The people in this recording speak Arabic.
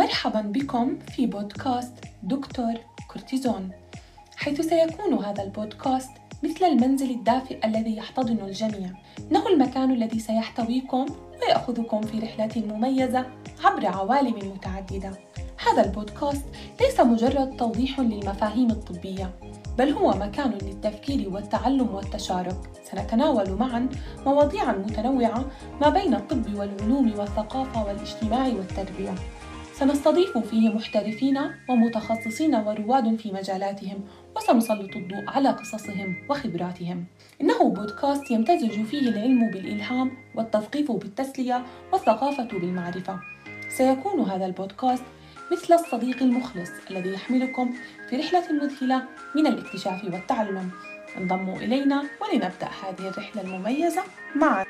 مرحبا بكم في بودكاست دكتور كورتيزون. حيث سيكون هذا البودكاست مثل المنزل الدافئ الذي يحتضن الجميع. إنه المكان الذي سيحتويكم ويأخذكم في رحلة مميزة عبر عوالم متعددة. هذا البودكاست ليس مجرد توضيح للمفاهيم الطبية بل هو مكان للتفكير والتعلم والتشارك. سنتناول معا مواضيعا متنوعة ما بين الطب والعلوم والثقافة والاجتماع والتربية. سنستضيف فيه محترفين ومتخصصين ورواد في مجالاتهم وسنسلط الضوء على قصصهم وخبراتهم. إنه بودكاست يمتزج فيه العلم بالإلهام والتثقيف بالتسلية والثقافة بالمعرفة. سيكون هذا البودكاست مثل الصديق المخلص الذي يحملكم في رحلة مذهلة من الاكتشاف والتعلم. انضموا إلينا ولنبدأ هذه الرحلة المميزة معا.